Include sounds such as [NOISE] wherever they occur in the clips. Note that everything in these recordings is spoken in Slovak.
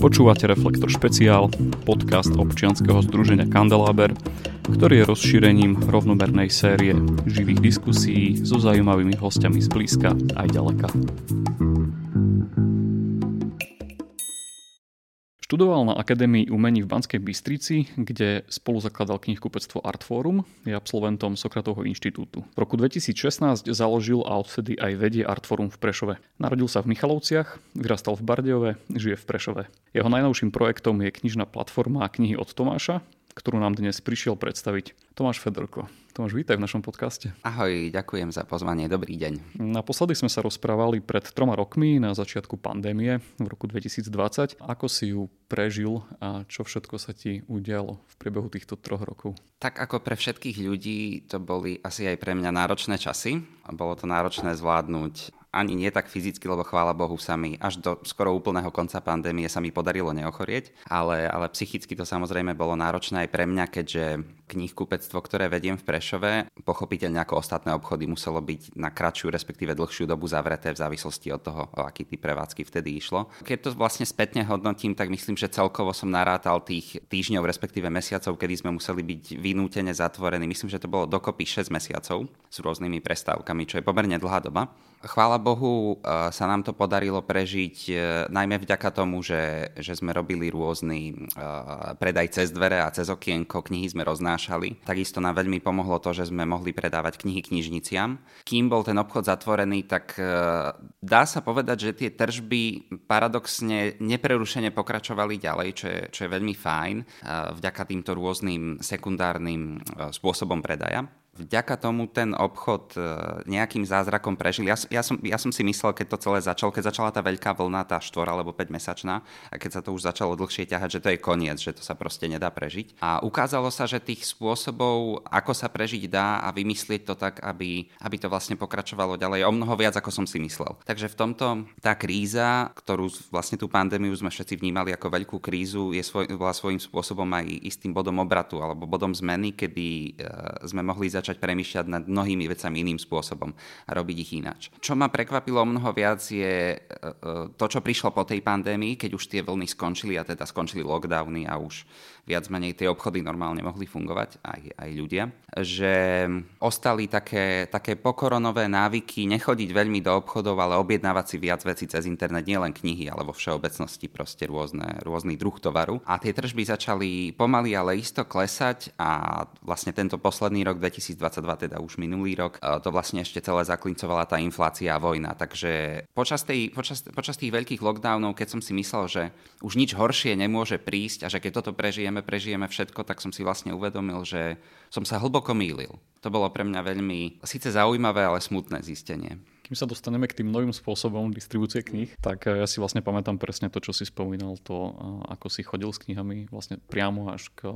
Počúvate Reflektor špeciál, podcast občianskeho združenia Kandeláber, ktorý je rozšírením rovnomernej série živých diskusí so zaujímavými hostiami z blízka aj ďaleka. Študoval na Akadémii umení v Banskej Bystrici, kde spolu zakladal knihkupectvo Artforum, je absolventom Sokratovho inštitútu. V roku 2016 založil a odvtedy aj vedie Artforum v Prešove. Narodil sa v Michalovciach, vyrastal v Bardejove, žije v Prešove. Jeho najnovším projektom je knižná platforma knihy od Tomáša, ktorú nám dnes prišiel predstaviť Tomáš Fedorko. Tomáš, vítaj v našom podcaste. Ahoj, ďakujem za pozvanie, dobrý deň. Naposledy sme sa rozprávali pred troma rokmi na začiatku pandémie v roku 2020. Ako si ju prežil a čo všetko sa ti udialo v priebehu týchto troch rokov? Tak ako pre všetkých ľudí, to boli asi aj pre mňa náročné časy. Bolo to náročné zvládnuť ani nie tak fyzicky, lebo chvála Bohu sa mi až do skoro úplného konca pandémie sa mi podarilo neochorieť, ale, ale psychicky to samozrejme bolo náročné aj pre mňa, keďže knihkupectvo, ktoré vediem v Prešove, pochopiteľne ako ostatné obchody muselo byť na kratšiu, respektíve dlhšiu dobu zavreté v závislosti od toho, o aký typ prevádzky vtedy išlo. Keď to vlastne spätne hodnotím, tak myslím, že celkovo som narátal tých týždňov, respektíve mesiacov, kedy sme museli byť vynútene zatvorení. Myslím, že to bolo dokopy 6 mesiacov s rôznymi prestávkami, čo je pomerne dlhá doba. Chvála Bohu e, sa nám to podarilo prežiť e, najmä vďaka tomu, že, že sme robili rôzny e, predaj cez dvere a cez okienko, knihy sme roznášali. Takisto nám veľmi pomohlo to, že sme mohli predávať knihy knižniciam. Kým bol ten obchod zatvorený, tak dá sa povedať, že tie tržby paradoxne neprerušene pokračovali ďalej, čo je, čo je veľmi fajn vďaka týmto rôznym sekundárnym spôsobom predaja vďaka tomu ten obchod e, nejakým zázrakom prežil. Ja, ja, som, ja som si myslel, keď to celé začalo, keď začala tá veľká vlna, tá 4 alebo 5 mesačná, a keď sa to už začalo dlhšie ťahať, že to je koniec, že to sa proste nedá prežiť. A ukázalo sa, že tých spôsobov, ako sa prežiť dá a vymyslieť to tak, aby, aby to vlastne pokračovalo ďalej, o mnoho viac, ako som si myslel. Takže v tomto tá kríza, ktorú vlastne tú pandémiu sme všetci vnímali ako veľkú krízu, je svoj, bola svojím spôsobom aj istým bodom obratu alebo bodom zmeny, kedy uh, sme mohli začať začať premýšľať nad mnohými vecami iným spôsobom a robiť ich ináč. Čo ma prekvapilo mnoho viac je e, e, to, čo prišlo po tej pandémii, keď už tie vlny skončili a teda skončili lockdowny a už viac menej tie obchody normálne mohli fungovať, aj, aj ľudia, že ostali také, také pokoronové návyky nechodiť veľmi do obchodov, ale objednávať si viac vecí cez internet, nielen knihy, ale vo všeobecnosti proste rôzne, rôzny druh tovaru. A tie tržby začali pomaly, ale isto klesať a vlastne tento posledný rok 2022, teda už minulý rok, e, to vlastne ešte celé zaklincovala tá inflácia a vojna. Takže počas, tej, počas, počas tých veľkých lockdownov, keď som si myslel, že už nič horšie nemôže prísť a že keď toto prežijeme, prežijeme, prežijeme všetko, tak som si vlastne uvedomil, že som sa hlboko mýlil. To bolo pre mňa veľmi, síce zaujímavé, ale smutné zistenie. Kým sa dostaneme k tým novým spôsobom distribúcie kníh, tak ja si vlastne pamätám presne to, čo si spomínal, to, ako si chodil s knihami vlastne priamo až k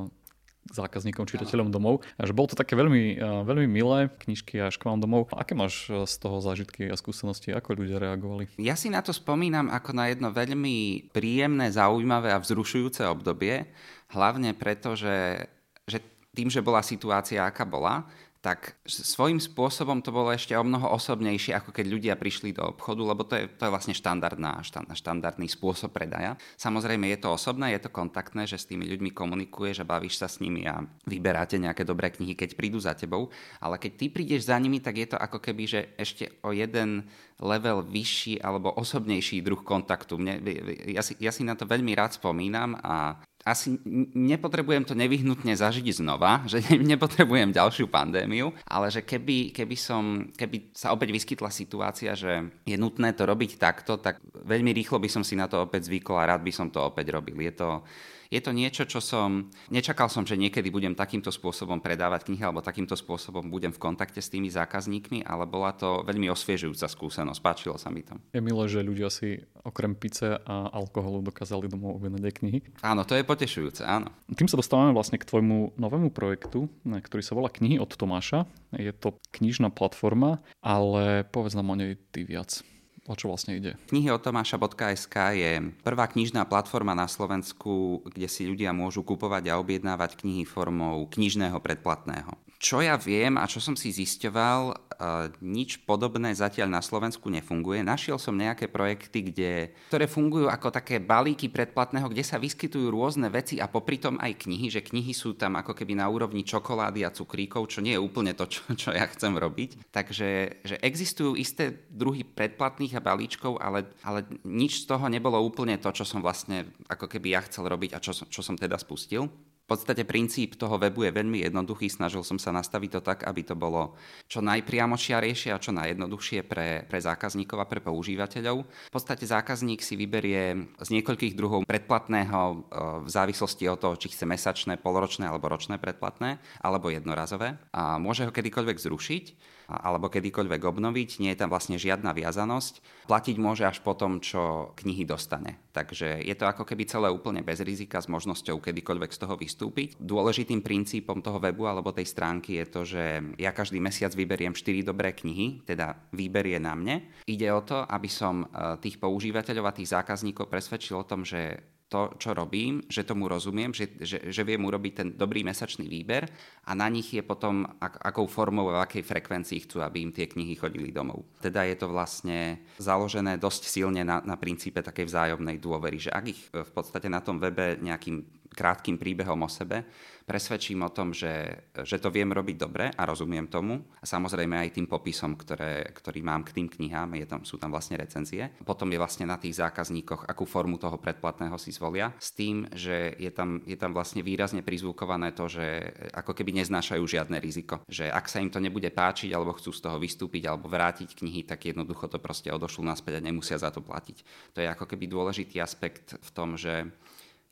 zákazníkom, čitateľom domov. Až bolo to také veľmi, veľmi milé, knižky až k vám domov. Aké máš z toho zážitky a skúsenosti? Ako ľudia reagovali? Ja si na to spomínam ako na jedno veľmi príjemné, zaujímavé a vzrušujúce obdobie. Hlavne preto, že, že tým, že bola situácia, aká bola, tak svojím spôsobom to bolo ešte o mnoho osobnejšie, ako keď ľudia prišli do obchodu, lebo to je, to je vlastne štandardná, štandardný spôsob predaja. Samozrejme je to osobné, je to kontaktné, že s tými ľuďmi komunikuješ a bavíš sa s nimi a vyberáte nejaké dobré knihy, keď prídu za tebou. Ale keď ty prídeš za nimi, tak je to ako keby, že ešte o jeden level vyšší alebo osobnejší druh kontaktu. Mne, ja, si, ja si na to veľmi rád spomínam a asi nepotrebujem to nevyhnutne zažiť znova, [LAUGHS] že nepotrebujem ďalšiu pandémiu, ale že keby, keby, som, keby sa opäť vyskytla situácia, že je nutné to robiť takto, tak veľmi rýchlo by som si na to opäť zvykol a rád by som to opäť robil. Je to, je to niečo, čo som... Nečakal som, že niekedy budem takýmto spôsobom predávať knihy alebo takýmto spôsobom budem v kontakte s tými zákazníkmi, ale bola to veľmi osviežujúca skúsenosť. Páčilo sa mi to. Je milé, že ľudia si okrem pice a alkoholu dokázali domov objednať aj knihy. Áno, to je potešujúce, áno. Tým sa dostávame vlastne k tvojmu novému projektu, ktorý sa volá Knihy od Tomáša. Je to knižná platforma, ale povedz nám o nej ty viac o čo vlastne ide? Knihy od Tomáša.sk je prvá knižná platforma na Slovensku, kde si ľudia môžu kupovať a objednávať knihy formou knižného predplatného. Čo ja viem a čo som si zisťoval, uh, nič podobné zatiaľ na Slovensku nefunguje. Našiel som nejaké projekty, kde, ktoré fungujú ako také balíky predplatného, kde sa vyskytujú rôzne veci a popri tom aj knihy, že knihy sú tam ako keby na úrovni čokolády a cukríkov, čo nie je úplne to, čo, čo ja chcem robiť. Takže že existujú isté druhy predplatných a balíčkov, ale, ale nič z toho nebolo úplne to, čo som vlastne ako keby ja chcel robiť a čo, čo som teda spustil. V podstate princíp toho webu je veľmi jednoduchý. Snažil som sa nastaviť to tak, aby to bolo čo najpriamočiarejšie a čo najjednoduchšie pre, pre zákazníkov a pre používateľov. V podstate zákazník si vyberie z niekoľkých druhov predplatného e, v závislosti od toho, či chce mesačné, poloročné alebo ročné predplatné, alebo jednorazové. A môže ho kedykoľvek zrušiť alebo kedykoľvek obnoviť, nie je tam vlastne žiadna viazanosť. Platiť môže až po tom, čo knihy dostane. Takže je to ako keby celé úplne bez rizika s možnosťou kedykoľvek z toho vystúpiť. Dôležitým princípom toho webu alebo tej stránky je to, že ja každý mesiac vyberiem 4 dobré knihy, teda výber je na mne. Ide o to, aby som e, tých používateľov a tých zákazníkov presvedčil o tom, že to, čo robím, že tomu rozumiem, že, že, že viem urobiť ten dobrý mesačný výber a na nich je potom, ak, akou formou a akej frekvencii chcú, aby im tie knihy chodili domov. Teda je to vlastne založené dosť silne na, na princípe takej vzájomnej dôvery, že ak ich v podstate na tom webe nejakým krátkým príbehom o sebe, presvedčím o tom, že, že to viem robiť dobre a rozumiem tomu. A samozrejme aj tým popisom, ktoré, ktorý mám k tým knihám, je tam, sú tam vlastne recenzie. Potom je vlastne na tých zákazníkoch, akú formu toho predplatného si zvolia, s tým, že je tam, je tam vlastne výrazne prizvukované to, že ako keby neznášajú žiadne riziko. Že ak sa im to nebude páčiť, alebo chcú z toho vystúpiť, alebo vrátiť knihy, tak jednoducho to proste odošľú naspäť a nemusia za to platiť. To je ako keby dôležitý aspekt v tom, že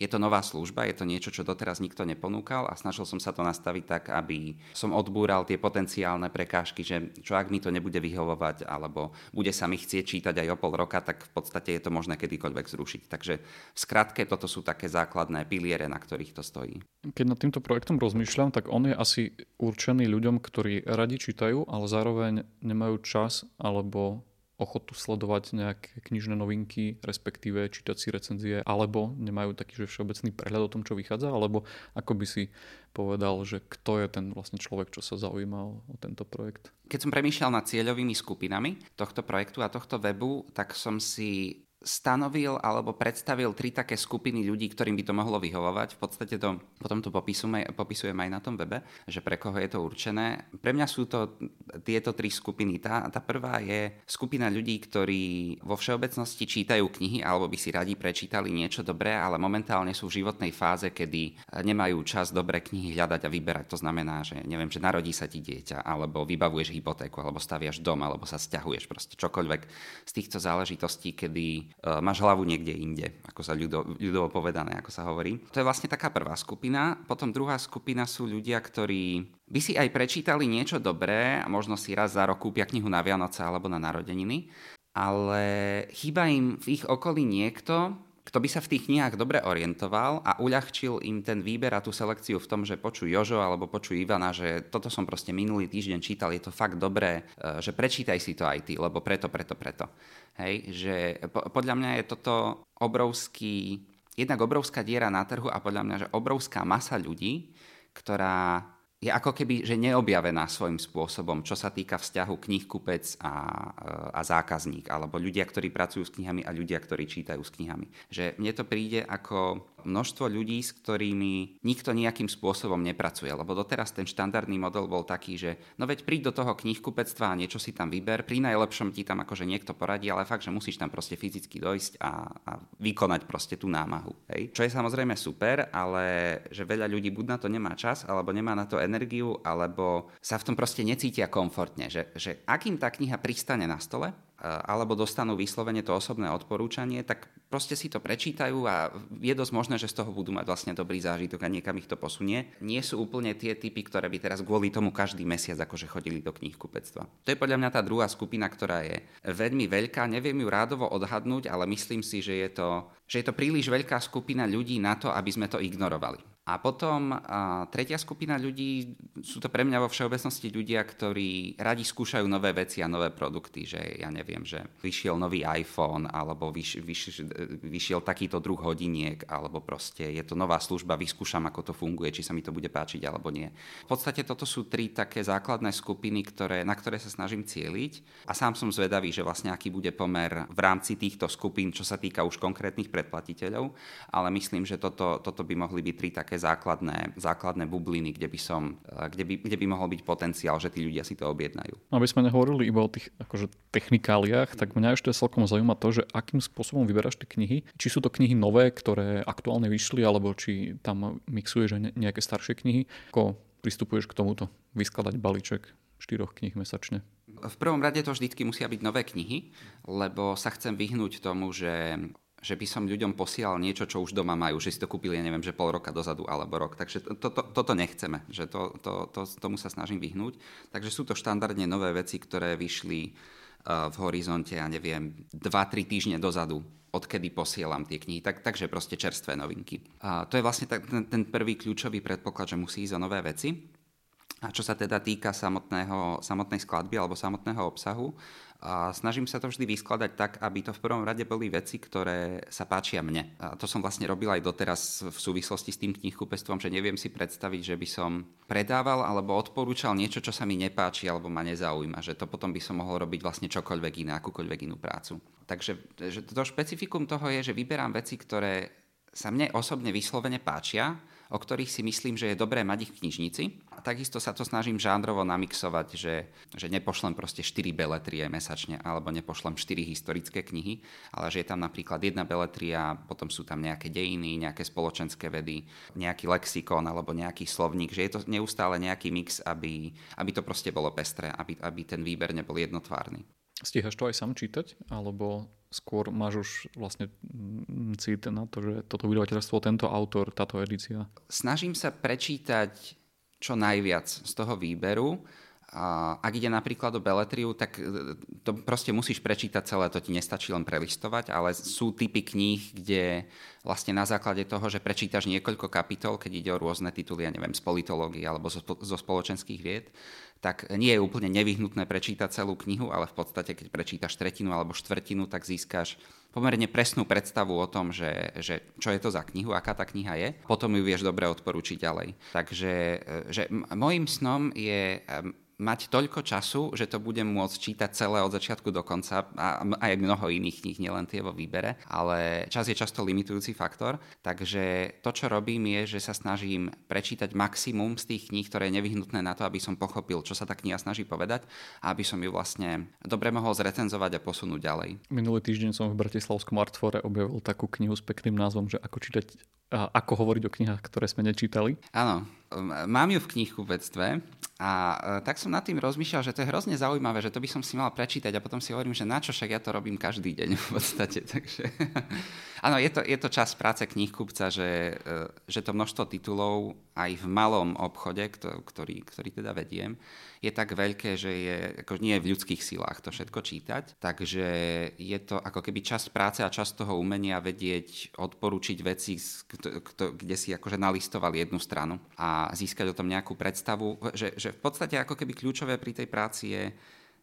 je to nová služba, je to niečo, čo doteraz nikto neponúkal a snažil som sa to nastaviť tak, aby som odbúral tie potenciálne prekážky, že čo ak mi to nebude vyhovovať, alebo bude sa mi chcieť čítať aj o pol roka, tak v podstate je to možné kedykoľvek zrušiť. Takže v skratke toto sú také základné piliere, na ktorých to stojí. Keď nad týmto projektom rozmýšľam, tak on je asi určený ľuďom, ktorí radi čítajú, ale zároveň nemajú čas alebo ochotu sledovať nejaké knižné novinky, respektíve čítať si recenzie, alebo nemajú taký že všeobecný prehľad o tom, čo vychádza, alebo ako by si povedal, že kto je ten vlastne človek, čo sa zaujímal o tento projekt? Keď som premýšľal nad cieľovými skupinami tohto projektu a tohto webu, tak som si stanovil alebo predstavil tri také skupiny ľudí, ktorým by to mohlo vyhovovať. V podstate to potom to popisujem, popisujem aj na tom webe, že pre koho je to určené. Pre mňa sú to tieto tri skupiny. Tá, tá prvá je skupina ľudí, ktorí vo všeobecnosti čítajú knihy alebo by si radi prečítali niečo dobré, ale momentálne sú v životnej fáze, kedy nemajú čas dobré knihy hľadať a vyberať. To znamená, že neviem, že narodí sa ti dieťa, alebo vybavuješ hypotéku, alebo staviaš dom, alebo sa stiahuješ, proste čokoľvek z týchto záležitostí, kedy uh, máš hlavu niekde inde, ako sa ľudo, ľudovo povedané, ako sa hovorí. To je vlastne taká prvá skupina. Potom druhá skupina sú ľudia, ktorí by si aj prečítali niečo dobré a možno si raz za rok kúpia knihu na Vianoce alebo na narodeniny, ale chýba im v ich okolí niekto, kto by sa v tých knihách dobre orientoval a uľahčil im ten výber a tú selekciu v tom, že počuj Jožo alebo počuj Ivana, že toto som proste minulý týždeň čítal, je to fakt dobré, e, že prečítaj si to aj ty, lebo preto, preto, preto. Hej, že podľa mňa je toto obrovský, jednak obrovská diera na trhu a podľa mňa, že obrovská masa ľudí, ktorá je ako keby, že neobjavená svojím spôsobom, čo sa týka vzťahu knih-kupec a, a zákazník, alebo ľudia, ktorí pracujú s knihami a ľudia, ktorí čítajú s knihami. Že mne to príde ako množstvo ľudí, s ktorými nikto nejakým spôsobom nepracuje, lebo doteraz ten štandardný model bol taký, že no veď príď do toho knihkupectva a niečo si tam vyber, pri najlepšom ti tam akože niekto poradí, ale fakt, že musíš tam proste fyzicky dojsť a, a vykonať proste tú námahu. Hej? Čo je samozrejme super, ale že veľa ľudí buď na to nemá čas, alebo nemá na to energiu, alebo sa v tom proste necítia komfortne. Že, že ak tá kniha pristane na stole, alebo dostanú vyslovene to osobné odporúčanie, tak proste si to prečítajú a je dosť možné, že z toho budú mať vlastne dobrý zážitok a niekam ich to posunie. Nie sú úplne tie typy, ktoré by teraz kvôli tomu každý mesiac akože chodili do knihkupectva. To je podľa mňa tá druhá skupina, ktorá je veľmi veľká. Neviem ju rádovo odhadnúť, ale myslím si, že je to, že je to príliš veľká skupina ľudí na to, aby sme to ignorovali. A potom a tretia skupina ľudí, sú to pre mňa vo všeobecnosti ľudia, ktorí radi skúšajú nové veci a nové produkty, že ja neviem, že vyšiel nový iPhone, alebo vyš, vyš, vyšiel takýto druh hodiniek, alebo proste je to nová služba, vyskúšam, ako to funguje, či sa mi to bude páčiť, alebo nie. V podstate toto sú tri také základné skupiny, ktoré, na ktoré sa snažím cieliť a sám som zvedavý, že vlastne aký bude pomer v rámci týchto skupín, čo sa týka už konkrétnych predplatiteľov, ale myslím, že toto, toto by mohli byť tri také také základné, základné bubliny, kde by, som, eh, kde, by, kde by mohol byť potenciál, že tí ľudia si to objednajú. Aby sme nehovorili iba o tých akože, technikáliách, tak mňa ešte celkom zaujíma to, že akým spôsobom vyberáš tie knihy. Či sú to knihy nové, ktoré aktuálne vyšli, alebo či tam mixuješ nejaké staršie knihy. Ako pristupuješ k tomuto? Vyskladať balíček štyroch kníh mesačne? V prvom rade to vždycky musia byť nové knihy, lebo sa chcem vyhnúť tomu, že že by som ľuďom posielal niečo, čo už doma majú, že si to kúpili, ja neviem, že pol roka dozadu alebo rok. Takže to, to, toto nechceme, že to, to, to, tomu sa snažím vyhnúť. Takže sú to štandardne nové veci, ktoré vyšli uh, v horizonte, ja neviem, 2-3 týždne dozadu, odkedy posielam tie knihy. Tak, takže proste čerstvé novinky. A to je vlastne ten, ten prvý kľúčový predpoklad, že musí ísť o nové veci. A čo sa teda týka samotného, samotnej skladby alebo samotného obsahu, a snažím sa to vždy vyskladať tak, aby to v prvom rade boli veci, ktoré sa páčia mne. A to som vlastne robil aj doteraz v súvislosti s tým knihkupectvom, že neviem si predstaviť, že by som predával alebo odporúčal niečo, čo sa mi nepáči alebo ma nezaujíma. Že to potom by som mohol robiť vlastne čokoľvek iné, akúkoľvek inú prácu. Takže že to špecifikum toho je, že vyberám veci, ktoré sa mne osobne vyslovene páčia o ktorých si myslím, že je dobré mať ich v knižnici. A takisto sa to snažím žánrovo namixovať, že, že nepošlem proste 4 beletrie mesačne, alebo nepošlem 4 historické knihy, ale že je tam napríklad jedna beletria, potom sú tam nejaké dejiny, nejaké spoločenské vedy, nejaký lexikon alebo nejaký slovník, že je to neustále nejaký mix, aby, aby to proste bolo pestré, aby, aby ten výber nebol jednotvárny. Stíhaš to aj sám čítať? Alebo skôr máš už vlastne cít na to, že toto vydavateľstvo, tento autor, táto edícia? Snažím sa prečítať čo najviac z toho výberu. Ak ide napríklad o beletriu, tak e, to proste musíš prečítať celé, to ti nestačí len prelistovať, ale sú typy kníh, kde vlastne na základe toho, že prečítaš niekoľko kapitol, keď ide o rôzne tituly, ja neviem, z politológie alebo zo, zo spoločenských vied, tak nie je úplne nevyhnutné prečítať celú knihu, ale v podstate, keď prečítaš tretinu alebo štvrtinu, tak získaš pomerne presnú predstavu o tom, že, že čo je to za knihu, aká tá kniha je. Potom ju vieš dobre odporučiť ďalej. Takže e, že môjim snom je mať toľko času, že to budem môcť čítať celé od začiatku do konca a aj mnoho iných kníh, nielen tie vo výbere, ale čas je často limitujúci faktor, takže to, čo robím je, že sa snažím prečítať maximum z tých kníh, ktoré je nevyhnutné na to, aby som pochopil, čo sa tá kniha snaží povedať a aby som ju vlastne dobre mohol zrecenzovať a posunúť ďalej. Minulý týždeň som v Bratislavskom Artfore objavil takú knihu s pekným názvom, že ako čítať ako hovoriť o knihách, ktoré sme nečítali. Áno, mám ju v knihkupectve a e, tak som nad tým rozmýšľal, že to je hrozne zaujímavé, že to by som si mal prečítať a potom si hovorím, že na čo však ja to robím každý deň v podstate. [LAUGHS] Takže áno, je to, je to čas práce knihkupca, že, e, že to množstvo titulov aj v malom obchode, ktorý, ktorý teda vediem, je tak veľké, že je, ako nie je v ľudských silách to všetko čítať. Takže je to ako keby čas práce a čas toho umenia vedieť odporučiť veci, kde si akože nalistoval jednu stranu a získať o tom nejakú predstavu, že, že v podstate ako keby kľúčové pri tej práci je,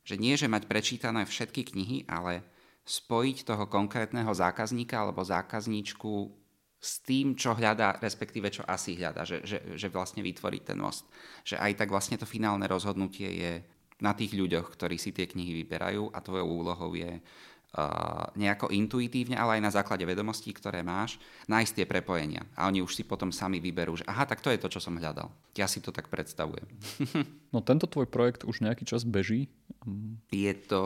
že nie, že mať prečítané všetky knihy, ale spojiť toho konkrétneho zákazníka alebo zákazníčku s tým, čo hľadá, respektíve čo asi hľadá, že, že, že vlastne vytvorí ten most. Že aj tak vlastne to finálne rozhodnutie je na tých ľuďoch, ktorí si tie knihy vyberajú a tvojou úlohou je Uh, nejako intuitívne, ale aj na základe vedomostí, ktoré máš, nájsť tie prepojenia. A oni už si potom sami vyberú, že aha, tak to je to, čo som hľadal. Ja si to tak predstavujem. [LAUGHS] no tento tvoj projekt už nejaký čas beží? Je to,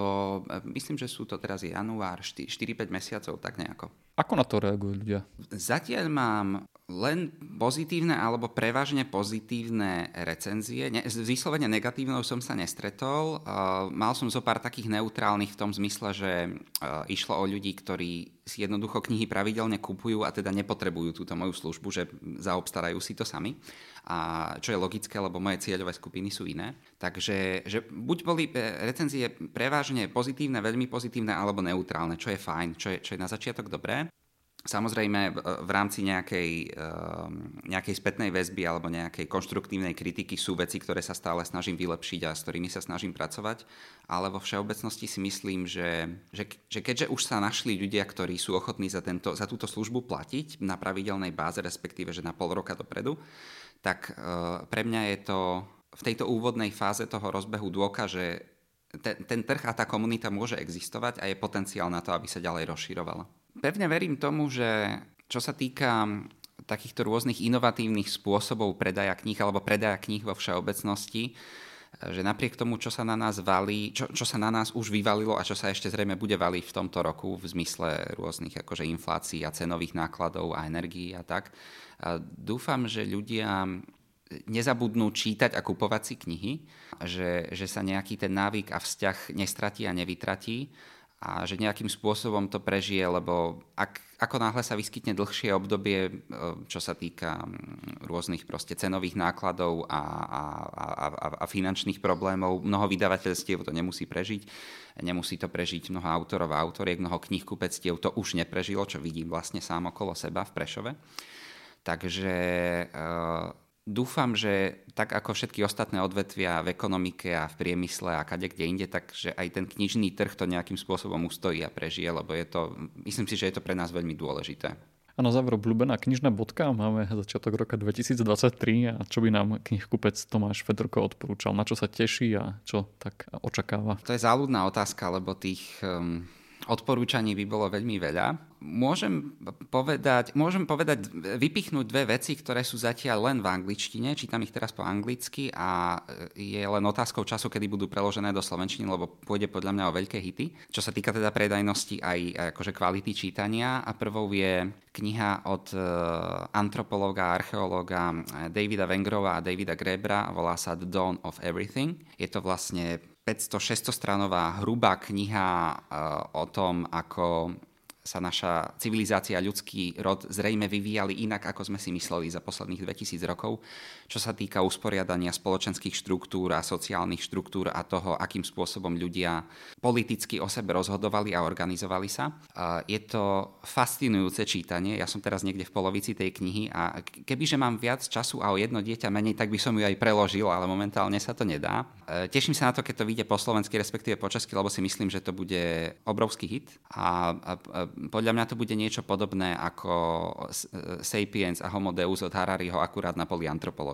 myslím, že sú to teraz január, 4-5 mesiacov, tak nejako. Ako na to reagujú ľudia? Zatiaľ mám len pozitívne alebo prevažne pozitívne recenzie. Ne, vyslovene negatívnou som sa nestretol. Uh, mal som zo pár takých neutrálnych v tom zmysle, že uh, išlo o ľudí, ktorí si jednoducho knihy pravidelne kupujú a teda nepotrebujú túto moju službu, že zaobstarajú si to sami. A čo je logické, lebo moje cieľové skupiny sú iné. Takže že buď boli e, recenzie prevažne pozitívne, veľmi pozitívne alebo neutrálne, čo je fajn, čo je, čo je na začiatok dobré. Samozrejme, v rámci nejakej, ehm, nejakej spätnej väzby alebo nejakej konštruktívnej kritiky sú veci, ktoré sa stále snažím vylepšiť a s ktorými sa snažím pracovať, ale vo všeobecnosti si myslím, že, že, že keďže už sa našli ľudia, ktorí sú ochotní za, tento, za túto službu platiť na pravidelnej báze, respektíve že na pol roka dopredu, tak eh, pre mňa je to v tejto úvodnej fáze toho rozbehu dôka, že ten, ten trh a tá komunita môže existovať a je potenciál na to, aby sa ďalej rozširovala. Pevne verím tomu, že čo sa týka takýchto rôznych inovatívnych spôsobov predaja kníh alebo predaja kníh vo všeobecnosti, že napriek tomu, čo sa na nás valí, čo, čo sa na nás už vyvalilo a čo sa ešte zrejme bude valiť v tomto roku v zmysle rôznych akože inflácií a cenových nákladov a energií a tak, a dúfam, že ľudia nezabudnú čítať a kupovať si knihy, že, že sa nejaký ten návyk a vzťah nestratí a nevytratí a že nejakým spôsobom to prežije, lebo ak, ako náhle sa vyskytne dlhšie obdobie, e, čo sa týka rôznych proste cenových nákladov a, a, a, a finančných problémov, mnoho vydavateľstiev to nemusí prežiť, nemusí to prežiť mnoho autorov a autoriek, mnoho kníh kupectiev to už neprežilo, čo vidím vlastne sám okolo seba v Prešove. Takže e, Dúfam, že tak ako všetky ostatné odvetvia v ekonomike a v priemysle a kade kde inde, takže aj ten knižný trh to nejakým spôsobom ustojí a prežije, lebo je to, myslím si, že je to pre nás veľmi dôležité. A na záver obľúbená knižná bodka. Máme začiatok roka 2023 a čo by nám knihkupec Tomáš Fedorko odporúčal? Na čo sa teší a čo tak očakáva? To je záľudná otázka, lebo tých um, odporúčaní by bolo veľmi veľa môžem povedať, môžem povedať, vypichnúť dve veci, ktoré sú zatiaľ len v angličtine, čítam ich teraz po anglicky a je len otázkou času, kedy budú preložené do slovenčiny, lebo pôjde podľa mňa o veľké hity. Čo sa týka teda predajnosti aj akože kvality čítania a prvou je kniha od uh, antropológa archeológa Davida Vengrova a Davida Grebra, volá sa The Dawn of Everything. Je to vlastne 500-600 stranová hrubá kniha uh, o tom, ako sa naša civilizácia ľudský rod zrejme vyvíjali inak, ako sme si mysleli za posledných 2000 rokov, čo sa týka usporiadania spoločenských štruktúr a sociálnych štruktúr a toho, akým spôsobom ľudia politicky o sebe rozhodovali a organizovali sa. Je to fascinujúce čítanie, ja som teraz niekde v polovici tej knihy a kebyže mám viac času a o jedno dieťa menej, tak by som ju aj preložil, ale momentálne sa to nedá. E, teším sa na to, keď to vyjde po slovensky, respektíve po česky, lebo si myslím, že to bude obrovský hit a, podľa mňa to bude niečo podobné ako Sapiens a Homo Deus od Harariho akurát na poli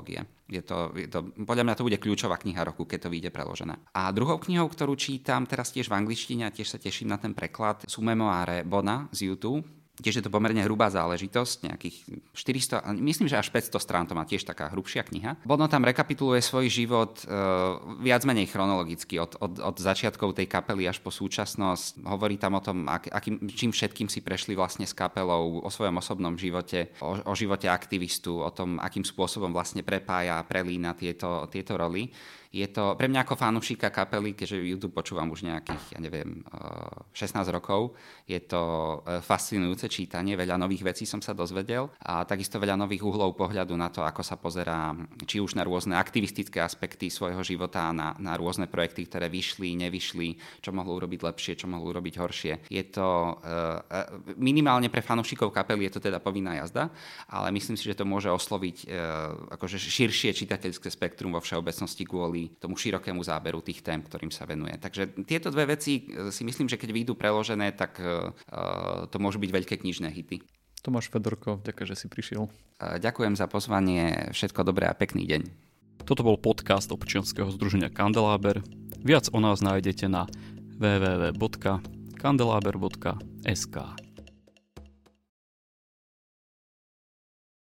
antropológie. Je to, je to, podľa mňa to bude kľúčová kniha roku, keď to vyjde preložené. A druhou knihou, ktorú čítam teraz tiež v angličtine a tiež sa teším na ten preklad, sú memoáre Bona z YouTube Tiež je to pomerne hrubá záležitosť, nejakých 400, myslím, že až 500 strán to má tiež taká hrubšia kniha. Bono tam rekapituluje svoj život uh, viac menej chronologicky, od, od, od začiatkov tej kapely až po súčasnosť. Hovorí tam o tom, ak, akým, čím všetkým si prešli vlastne s kapelou, o svojom osobnom živote, o, o živote aktivistu, o tom, akým spôsobom vlastne prepája, prelína tieto, tieto roly. Je to pre mňa ako fanúšika kapely, keďže YouTube počúvam už nejakých, ja neviem, 16 eh, rokov. Je to eh, fascinujúce čítanie, veľa nových vecí som sa dozvedel a takisto veľa nových uhlov pohľadu na to, ako sa pozerá či už na rôzne aktivistické aspekty svojho života, na, na rôzne projekty, ktoré vyšli, nevyšli, čo mohlo urobiť lepšie, čo mohlo urobiť horšie. Je to eh, minimálne pre fanúšikov kapely je to teda povinná jazda, ale myslím si, že to môže osloviť akože širšie čitateľské spektrum vo všeobecnosti kvôli kvôli tomu širokému záberu tých tém, ktorým sa venuje. Takže tieto dve veci e, si myslím, že keď vyjdú preložené, tak uh, to môžu byť veľké knižné hity. Tomáš Fedorko, ďakujem, že si prišiel. Ďakujem za pozvanie, všetko dobré a pekný deň. Toto bol podcast občianskeho združenia Kandeláber. Viac o nás nájdete na www.kandelaber.sk.